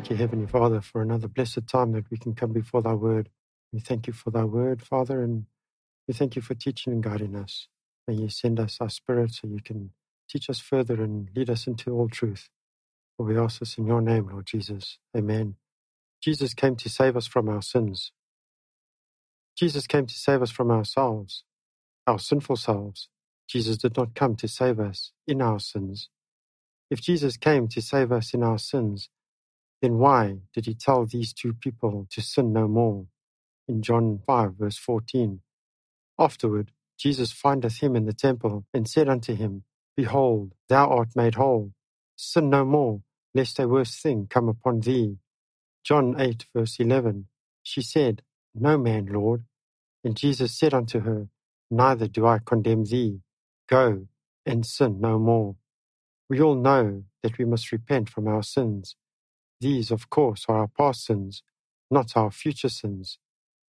thank you, Heavenly Father, for another blessed time that we can come before thy word. We thank you for thy word, Father, and we thank you for teaching and guiding us. May you send us our spirit so you can teach us further and lead us into all truth. For we ask this in your name, Lord Jesus. Amen. Jesus came to save us from our sins. Jesus came to save us from ourselves, our sinful selves. Jesus did not come to save us in our sins. If Jesus came to save us in our sins, then why did he tell these two people to sin no more? In John 5, verse 14. Afterward, Jesus findeth him in the temple, and said unto him, Behold, thou art made whole. Sin no more, lest a worse thing come upon thee. John 8, verse 11. She said, No man, Lord. And Jesus said unto her, Neither do I condemn thee. Go and sin no more. We all know that we must repent from our sins these, of course, are our past sins, not our future sins.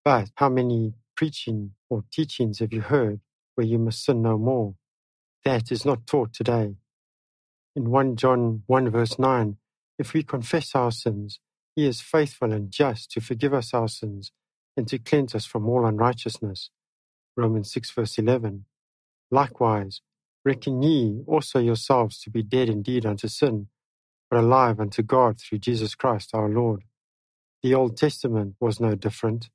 But how many preaching or teachings have you heard where you must sin no more? That is not taught today. In 1 John 1 verse 9, if we confess our sins, he is faithful and just to forgive us our sins and to cleanse us from all unrighteousness. Romans 6 verse 11. Likewise, reckon ye also yourselves to be dead indeed unto sin, but alive unto God through Jesus Christ our Lord. The Old Testament was no different.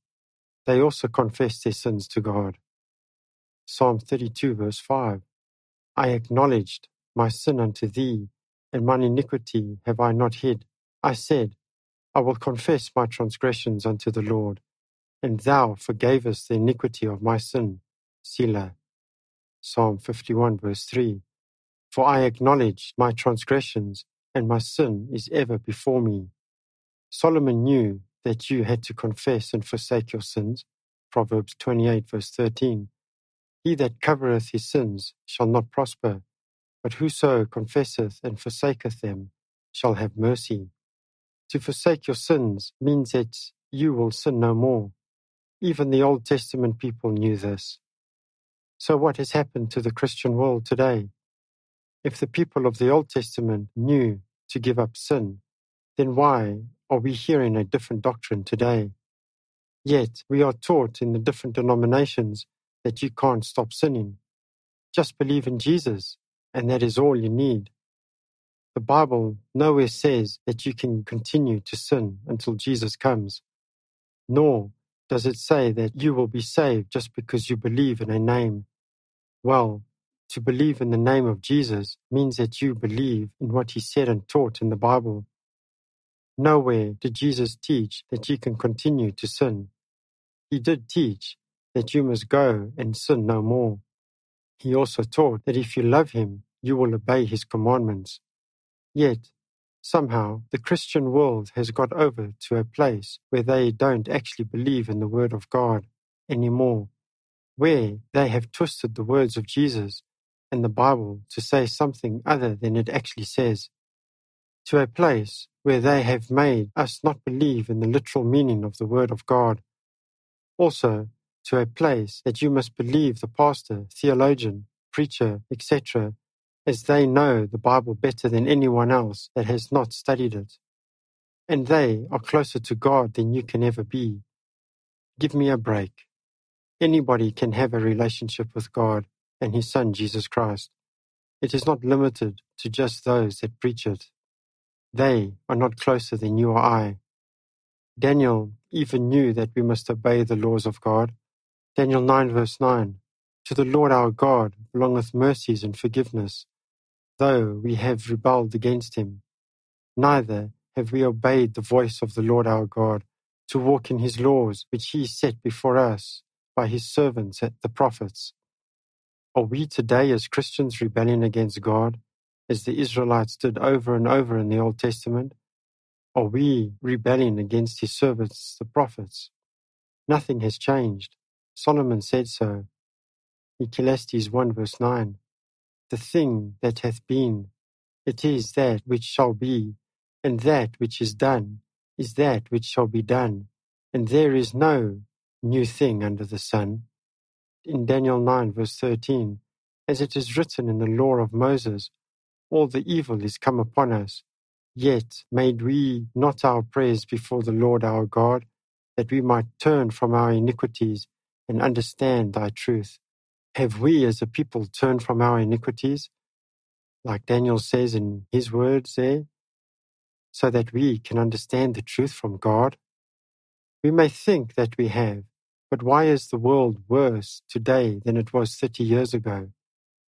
They also confessed their sins to God. Psalm 32, verse 5 I acknowledged my sin unto thee, and mine iniquity have I not hid. I said, I will confess my transgressions unto the Lord, and thou forgavest the iniquity of my sin. Selah. Psalm 51, verse 3 For I acknowledged my transgressions, and my sin is ever before me. Solomon knew that you had to confess and forsake your sins. Proverbs 28, verse 13. He that covereth his sins shall not prosper, but whoso confesseth and forsaketh them shall have mercy. To forsake your sins means that you will sin no more. Even the Old Testament people knew this. So, what has happened to the Christian world today? If the people of the Old Testament knew to give up sin, then why are we hearing a different doctrine today? Yet we are taught in the different denominations that you can't stop sinning. Just believe in Jesus, and that is all you need. The Bible nowhere says that you can continue to sin until Jesus comes, nor does it say that you will be saved just because you believe in a name. Well, to believe in the name of Jesus means that you believe in what he said and taught in the Bible. Nowhere did Jesus teach that you can continue to sin. He did teach that you must go and sin no more. He also taught that if you love him, you will obey his commandments. Yet, somehow, the Christian world has got over to a place where they don't actually believe in the Word of God anymore, where they have twisted the words of Jesus and the Bible to say something other than it actually says, to a place where they have made us not believe in the literal meaning of the Word of God. Also, to a place that you must believe the pastor, theologian, preacher, etc., as they know the Bible better than anyone else that has not studied it. And they are closer to God than you can ever be. Give me a break. Anybody can have a relationship with God and his Son, Jesus Christ. It is not limited to just those that preach it. They are not closer than you or I. Daniel even knew that we must obey the laws of God. Daniel 9, verse 9 To the Lord our God belongeth mercies and forgiveness, though we have rebelled against him. Neither have we obeyed the voice of the Lord our God to walk in his laws which he set before us by his servants the prophets. Are we today as Christians rebelling against God, as the Israelites did over and over in the Old Testament? Are we rebelling against his servants, the prophets? Nothing has changed. Solomon said so. Ecclesiastes 1 verse 9. The thing that hath been, it is that which shall be, and that which is done is that which shall be done, and there is no new thing under the sun in Daniel 9, verse 13, as it is written in the law of Moses, all the evil is come upon us, Yet made we not our prayers before the Lord our God, that we might turn from our iniquities and understand thy truth. Have we as a people turned from our iniquities, like Daniel says in his words there, so that we can understand the truth from God? We may think that we have, but why is the world worse today than it was 30 years ago?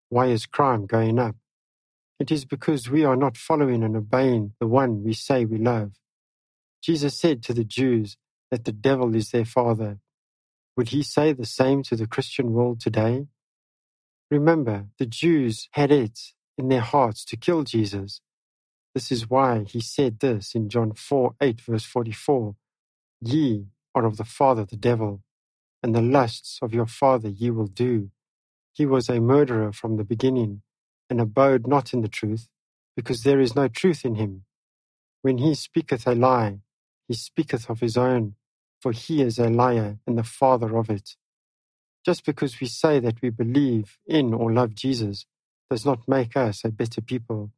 Why is crime going up? It is because we are not following and obeying the one we say we love. Jesus said to the Jews that the devil is their father. Would he say the same to the Christian world today? Remember, the Jews had it in their hearts to kill Jesus. This is why he said this in John 4 8, verse 44 Ye are of the father the devil, and the lusts of your father ye will do. He was a murderer from the beginning, and abode not in the truth, because there is no truth in him. When he speaketh a lie, he speaketh of his own, for he is a liar and the father of it. Just because we say that we believe in or love Jesus does not make us a better people.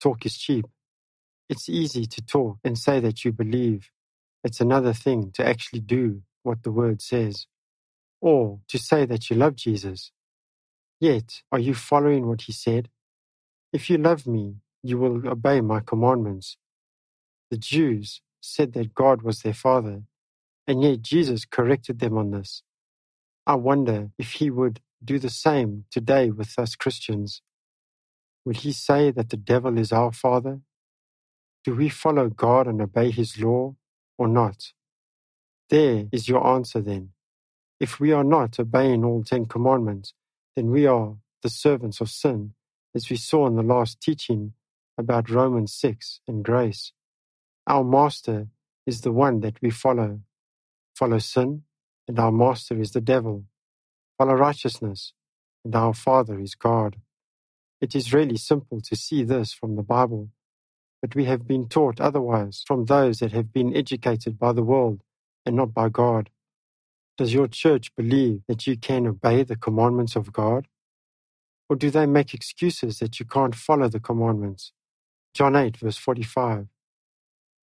Talk is cheap. It's easy to talk and say that you believe. It's another thing to actually do what the word says, or to say that you love Jesus. Yet, are you following what he said? If you love me, you will obey my commandments. The Jews said that God was their father, and yet Jesus corrected them on this. I wonder if he would do the same today with us Christians. Would he say that the devil is our father? Do we follow God and obey his law or not? There is your answer then. If we are not obeying all Ten Commandments, then we are the servants of sin, as we saw in the last teaching about Romans 6 and grace. Our master is the one that we follow. Follow sin, and our master is the devil. Follow righteousness, and our father is God. It is really simple to see this from the Bible, but we have been taught otherwise from those that have been educated by the world and not by God. Does your church believe that you can obey the commandments of God? Or do they make excuses that you can't follow the commandments? John 8, verse 45.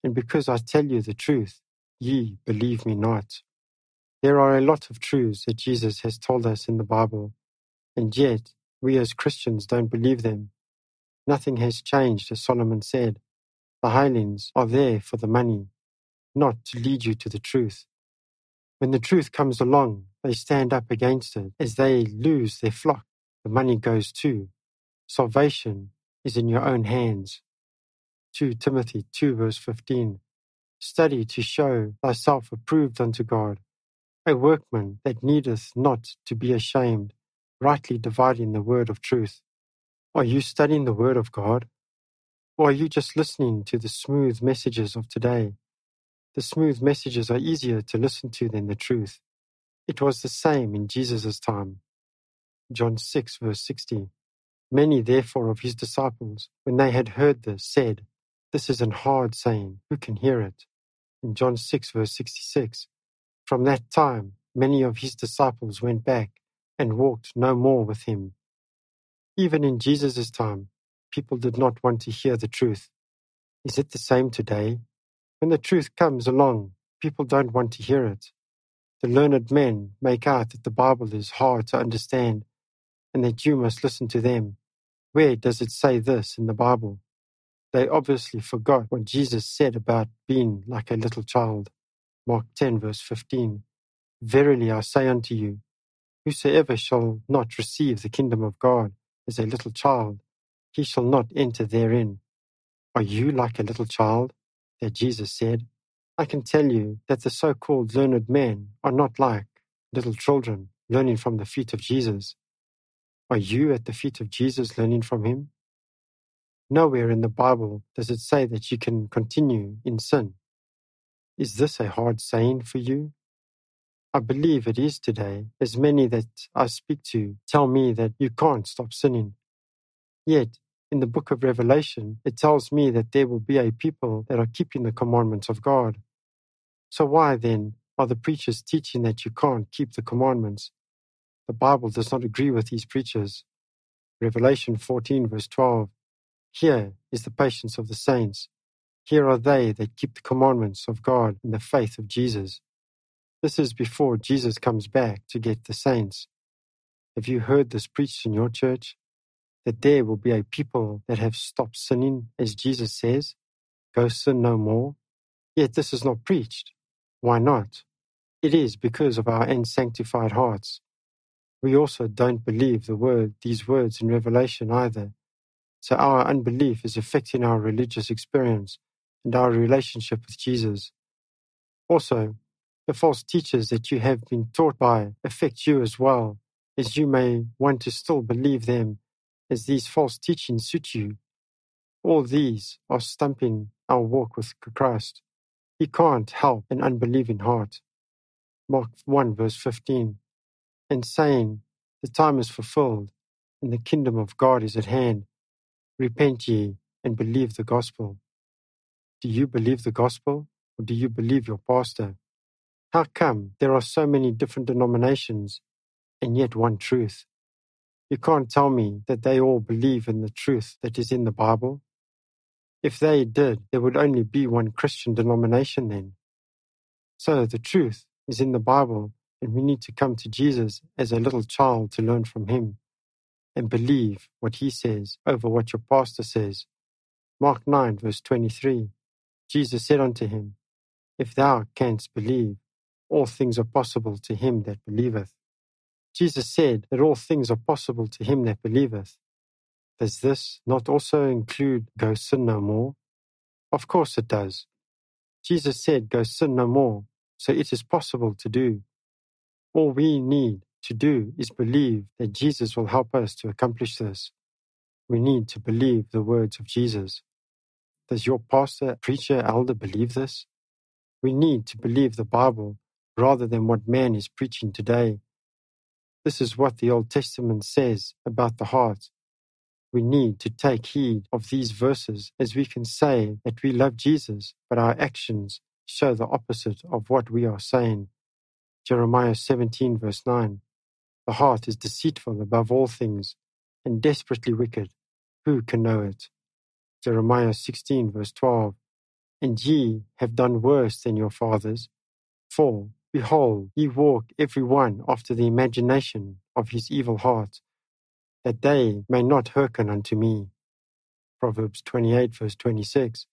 And because I tell you the truth, ye believe me not. There are a lot of truths that Jesus has told us in the Bible, and yet we as Christians don't believe them. Nothing has changed, as Solomon said. The hirelings are there for the money, not to lead you to the truth. When the truth comes along, they stand up against it. As they lose their flock, the money goes too. Salvation is in your own hands. 2 Timothy 2 verse 15. Study to show thyself approved unto God, a workman that needeth not to be ashamed, rightly dividing the word of truth. Are you studying the word of God? Or are you just listening to the smooth messages of today? The smooth messages are easier to listen to than the truth. It was the same in Jesus' time. John 6, verse 60. Many therefore of his disciples, when they had heard this, said, This is an hard saying, who can hear it? In John 6, verse 66. From that time, many of his disciples went back and walked no more with him. Even in Jesus' time, people did not want to hear the truth. Is it the same today? When the truth comes along, people don't want to hear it. The learned men make out that the Bible is hard to understand and that you must listen to them. Where does it say this in the Bible? They obviously forgot what Jesus said about being like a little child. Mark 10, verse 15. Verily I say unto you, whosoever shall not receive the kingdom of God as a little child, he shall not enter therein. Are you like a little child? That Jesus said, I can tell you that the so called learned men are not like little children learning from the feet of Jesus. Are you at the feet of Jesus learning from him? Nowhere in the Bible does it say that you can continue in sin. Is this a hard saying for you? I believe it is today, as many that I speak to tell me that you can't stop sinning. Yet, in the book of Revelation, it tells me that there will be a people that are keeping the commandments of God. So why then are the preachers teaching that you can't keep the commandments? The Bible does not agree with these preachers. Revelation 14 verse 12. Here is the patience of the saints. Here are they that keep the commandments of God in the faith of Jesus. This is before Jesus comes back to get the saints. Have you heard this preached in your church? That there will be a people that have stopped sinning, as Jesus says, go sin no more. Yet this is not preached. Why not? It is because of our unsanctified hearts. We also don't believe the word, these words in Revelation either. So our unbelief is affecting our religious experience and our relationship with Jesus. Also, the false teachers that you have been taught by affect you as well, as you may want to still believe them, as these false teachings suit you. All these are stumping our walk with Christ. He can't help an unbelieving heart. Mark 1 verse 15. And saying, The time is fulfilled, and the kingdom of God is at hand. Repent ye, and believe the gospel. Do you believe the gospel, or do you believe your pastor? How come there are so many different denominations and yet one truth? You can't tell me that they all believe in the truth that is in the Bible. If they did, there would only be one Christian denomination then. So the truth is in the Bible, and we need to come to Jesus as a little child to learn from him and believe what he says over what your pastor says. Mark 9, verse 23. Jesus said unto him, If thou canst believe, all things are possible to him that believeth. Jesus said that all things are possible to him that believeth. Does this not also include go sin no more? Of course it does. Jesus said, Go sin no more, so it is possible to do. All we need to do is believe that Jesus will help us to accomplish this. We need to believe the words of Jesus. Does your pastor, preacher, elder believe this? We need to believe the Bible rather than what man is preaching today. This is what the Old Testament says about the heart. We need to take heed of these verses as we can say that we love Jesus, but our actions show the opposite of what we are saying. Jeremiah 17, verse 9. The heart is deceitful above all things and desperately wicked. Who can know it? Jeremiah 16, verse 12. And ye have done worse than your fathers. For Behold, ye walk every one after the imagination of his evil heart, that they may not hearken unto me. Proverbs 28, verse 26.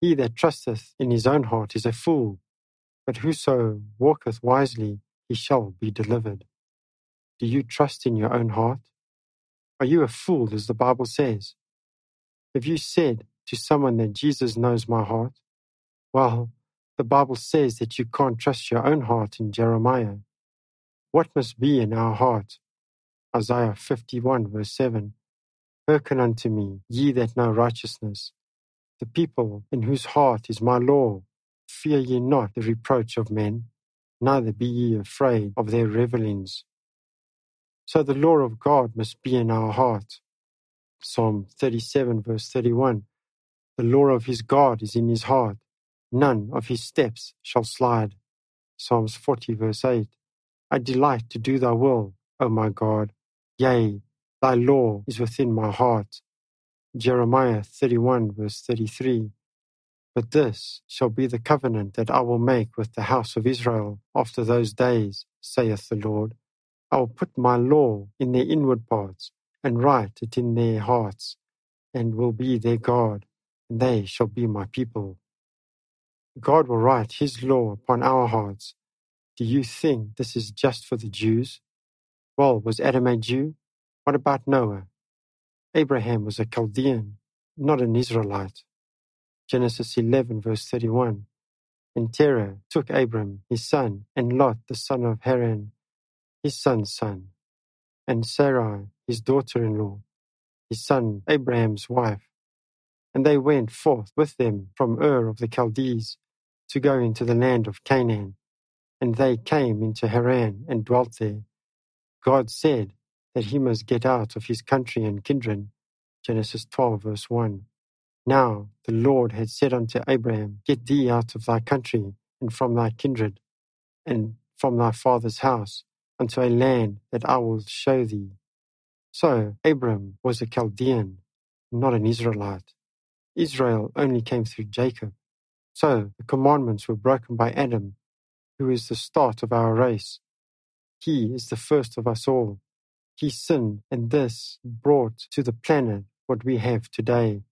He that trusteth in his own heart is a fool, but whoso walketh wisely, he shall be delivered. Do you trust in your own heart? Are you a fool, as the Bible says? Have you said to someone that Jesus knows my heart? Well, the Bible says that you can't trust your own heart in Jeremiah. What must be in our heart? Isaiah 51, verse 7. Hearken unto me, ye that know righteousness, the people in whose heart is my law. Fear ye not the reproach of men, neither be ye afraid of their revelings. So the law of God must be in our heart. Psalm 37, verse 31. The law of his God is in his heart none of his steps shall slide. Psalms 40, verse 8. I delight to do thy will, O my God. Yea, thy law is within my heart. Jeremiah 31, verse 33. But this shall be the covenant that I will make with the house of Israel after those days, saith the Lord. I will put my law in their inward parts, and write it in their hearts, and will be their God, and they shall be my people. God will write His law upon our hearts. Do you think this is just for the Jews? Well, was Adam a Jew? What about Noah? Abraham was a Chaldean, not an Israelite. Genesis 11, verse 31. And Terah took Abram, his son, and Lot, the son of Haran, his son's son, and Sarai, his daughter in law, his son Abraham's wife. And they went forth with them from Ur of the Chaldees to go into the land of Canaan. And they came into Haran and dwelt there. God said that he must get out of his country and kindred. Genesis 12, verse 1. Now the Lord had said unto Abraham, Get thee out of thy country and from thy kindred and from thy father's house unto a land that I will show thee. So Abram was a Chaldean, not an Israelite. Israel only came through Jacob. So the commandments were broken by Adam, who is the start of our race. He is the first of us all. He sinned, and this brought to the planet what we have today.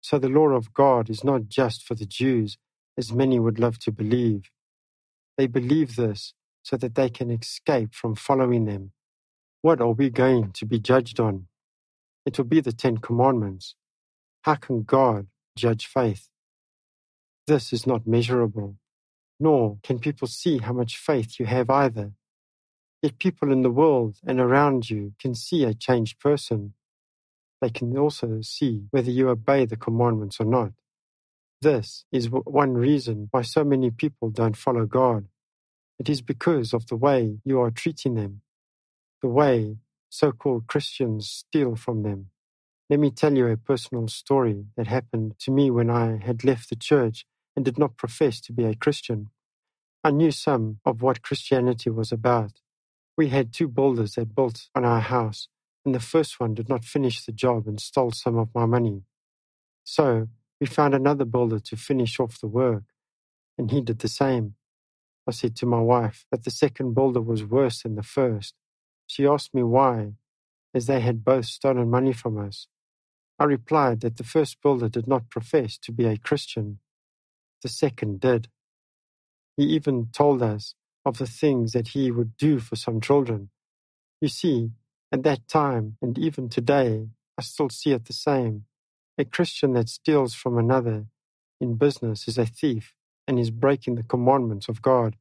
So the law of God is not just for the Jews, as many would love to believe. They believe this so that they can escape from following them. What are we going to be judged on? It will be the Ten Commandments. How can God judge faith? This is not measurable, nor can people see how much faith you have either. Yet people in the world and around you can see a changed person. They can also see whether you obey the commandments or not. This is one reason why so many people don't follow God. It is because of the way you are treating them, the way so called Christians steal from them. Let me tell you a personal story that happened to me when I had left the church and did not profess to be a Christian. I knew some of what Christianity was about. We had two builders that built on our house, and the first one did not finish the job and stole some of my money. So we found another builder to finish off the work, and he did the same. I said to my wife that the second builder was worse than the first. She asked me why, as they had both stolen money from us. I replied that the first builder did not profess to be a Christian. The second did. He even told us of the things that he would do for some children. You see, at that time, and even today, I still see it the same. A Christian that steals from another in business is a thief and is breaking the commandments of God.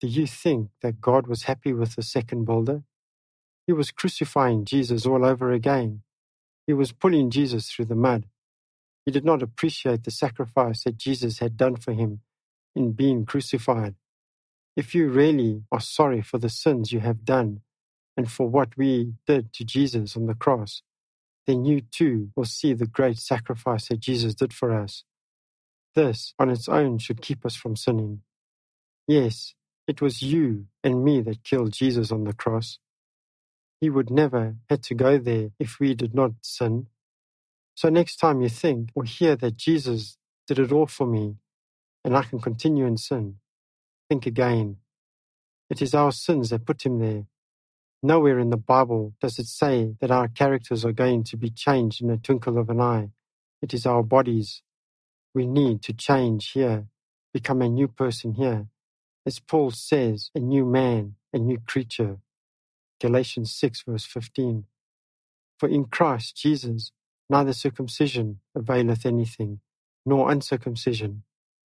Do you think that God was happy with the second builder? He was crucifying Jesus all over again. He was pulling Jesus through the mud. He did not appreciate the sacrifice that Jesus had done for him in being crucified. If you really are sorry for the sins you have done and for what we did to Jesus on the cross, then you too will see the great sacrifice that Jesus did for us. This on its own should keep us from sinning. Yes, it was you and me that killed Jesus on the cross. He would never had to go there if we did not sin. So next time you think or hear that Jesus did it all for me and I can continue in sin, think again. It is our sins that put him there. Nowhere in the Bible does it say that our characters are going to be changed in a twinkle of an eye. It is our bodies. We need to change here, become a new person here. As Paul says, a new man, a new creature. Galatians 6, verse 15. For in Christ Jesus, neither circumcision availeth anything, nor uncircumcision,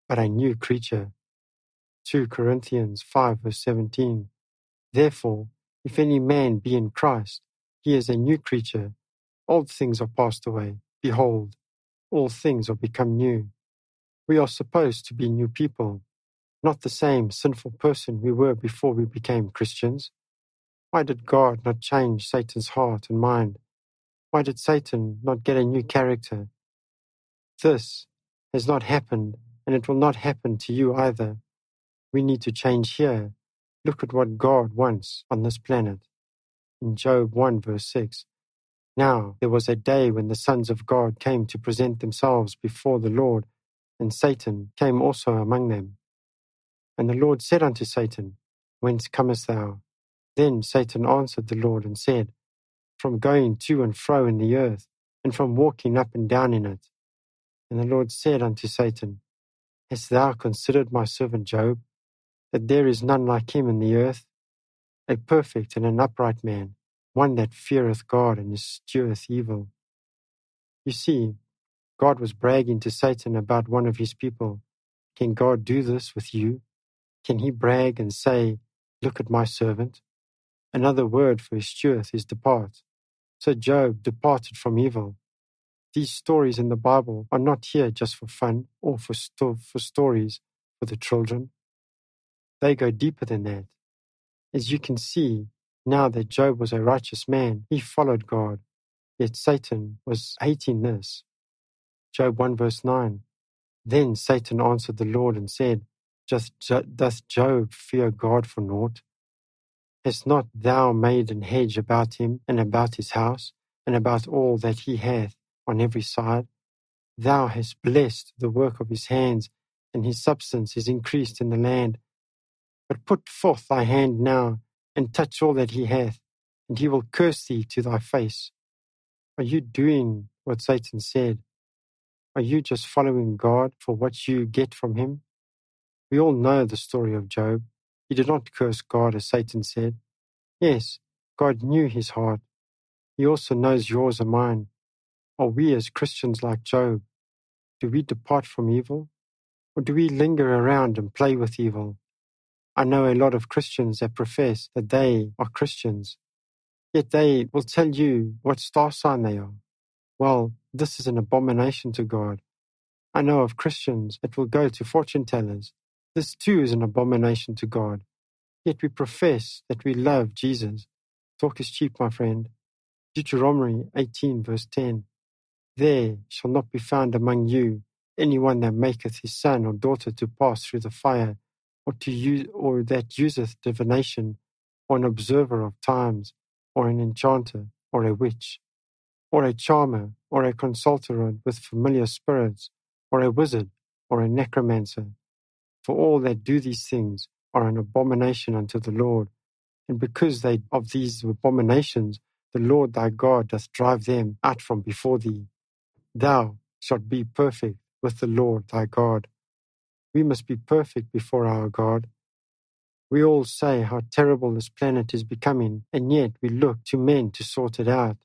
but a new creature. 2 Corinthians 5 verse 17. Therefore, if any man be in Christ, he is a new creature. Old things are passed away. Behold, all things are become new. We are supposed to be new people, not the same sinful person we were before we became Christians. Why did God not change Satan's heart and mind? Why did Satan not get a new character? This has not happened, and it will not happen to you either. We need to change here. Look at what God wants on this planet. In Job 1 verse 6. Now there was a day when the sons of God came to present themselves before the Lord, and Satan came also among them. And the Lord said unto Satan, Whence comest thou? Then Satan answered the Lord and said, From going to and fro in the earth, and from walking up and down in it. And the Lord said unto Satan, Hast thou considered my servant Job? that there is none like him in the earth, a perfect and an upright man, one that feareth God and escheweth evil. You see, God was bragging to Satan about one of his people. Can God do this with you? Can he brag and say, Look at my servant? Another word for escheweth is depart. So Job departed from evil. These stories in the Bible are not here just for fun or for, for stories for the children. They go deeper than that. As you can see, now that Job was a righteous man, he followed God. Yet Satan was hating this. Job 1 verse 9. Then Satan answered the Lord and said, doth Job fear God for naught? Hast not thou made an hedge about him and about his house and about all that he hath on every side? Thou hast blessed the work of his hands, and his substance is increased in the land. But put forth thy hand now, and touch all that he hath, and he will curse thee to thy face. Are you doing what Satan said? Are you just following God for what you get from him? We all know the story of Job. He did not curse God as Satan said. Yes, God knew his heart. He also knows yours and mine. Are we as Christians like Job? Do we depart from evil? Or do we linger around and play with evil? I know a lot of Christians that profess that they are Christians, yet they will tell you what star sign they are. Well, this is an abomination to God. I know of Christians that will go to fortune tellers. This too is an abomination to God. Yet we profess that we love Jesus. Talk is cheap, my friend. Deuteronomy 18, verse 10. There shall not be found among you any one that maketh his son or daughter to pass through the fire, or to use, or that useth divination, or an observer of times, or an enchanter, or a witch, or a charmer, or a consulter with familiar spirits, or a wizard, or a necromancer. For all that do these things are an abomination unto the Lord, and because they of these abominations the Lord thy God doth drive them out from before thee. Thou shalt be perfect with the Lord thy God. We must be perfect before our God. We all say how terrible this planet is becoming, and yet we look to men to sort it out.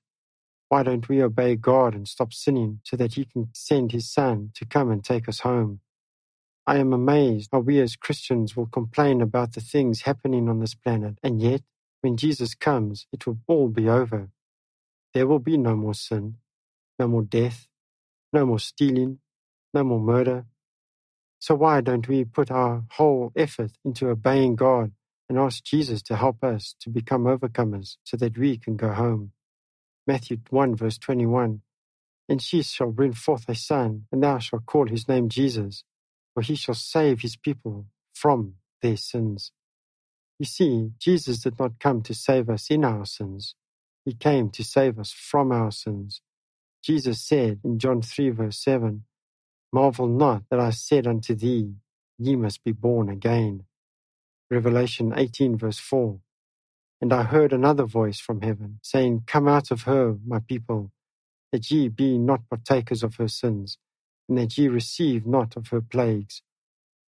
Why don't we obey God and stop sinning so that He can send His Son to come and take us home? I am amazed how we as Christians will complain about the things happening on this planet, and yet, when Jesus comes, it will all be over. There will be no more sin, no more death, no more stealing, no more murder. So why don't we put our whole effort into obeying God and ask Jesus to help us to become overcomers so that we can go home? Matthew 1 verse 21. And she shall bring forth a son, and thou shalt call his name Jesus, for he shall save his people from their sins. You see, Jesus did not come to save us in our sins. He came to save us from our sins. Jesus said in John 3 verse 7, Marvel not that I said unto thee, Ye must be born again. Revelation 18, verse 4. And I heard another voice from heaven, saying, Come out of her, my people, that ye be not partakers of her sins, and that ye receive not of her plagues.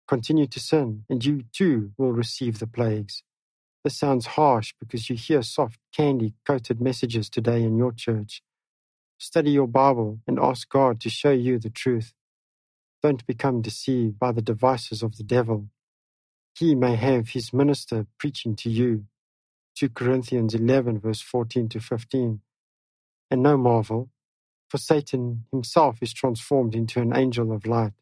Continue to sin, and you too will receive the plagues. This sounds harsh because you hear soft, candy coated messages today in your church. Study your Bible and ask God to show you the truth. Don't become deceived by the devices of the devil. He may have his minister preaching to you. 2 Corinthians 11, verse 14 to 15. And no marvel, for Satan himself is transformed into an angel of light.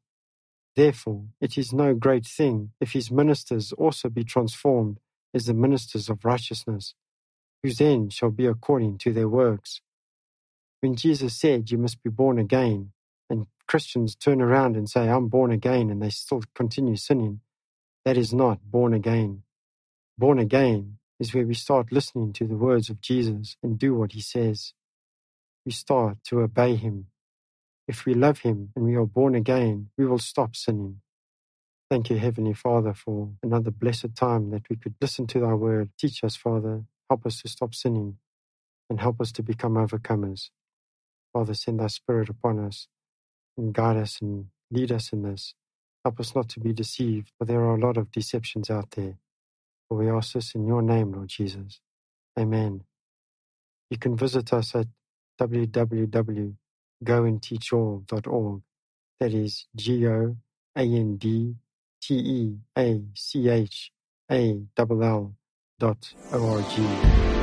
Therefore, it is no great thing if his ministers also be transformed as the ministers of righteousness, whose end shall be according to their works. When Jesus said, You must be born again, and Christians turn around and say, I'm born again, and they still continue sinning, that is not born again. Born again is where we start listening to the words of Jesus and do what he says. We start to obey him. If we love him and we are born again, we will stop sinning. Thank you, Heavenly Father, for another blessed time that we could listen to thy word. Teach us, Father. Help us to stop sinning and help us to become overcomers. Father, send thy spirit upon us and guide us and lead us in this. Help us not to be deceived, for there are a lot of deceptions out there. For we ask this in your name, Lord Jesus. Amen. You can visit us at www.goandteachall.org. That is G O A N D T E A C H A L L dot O R G.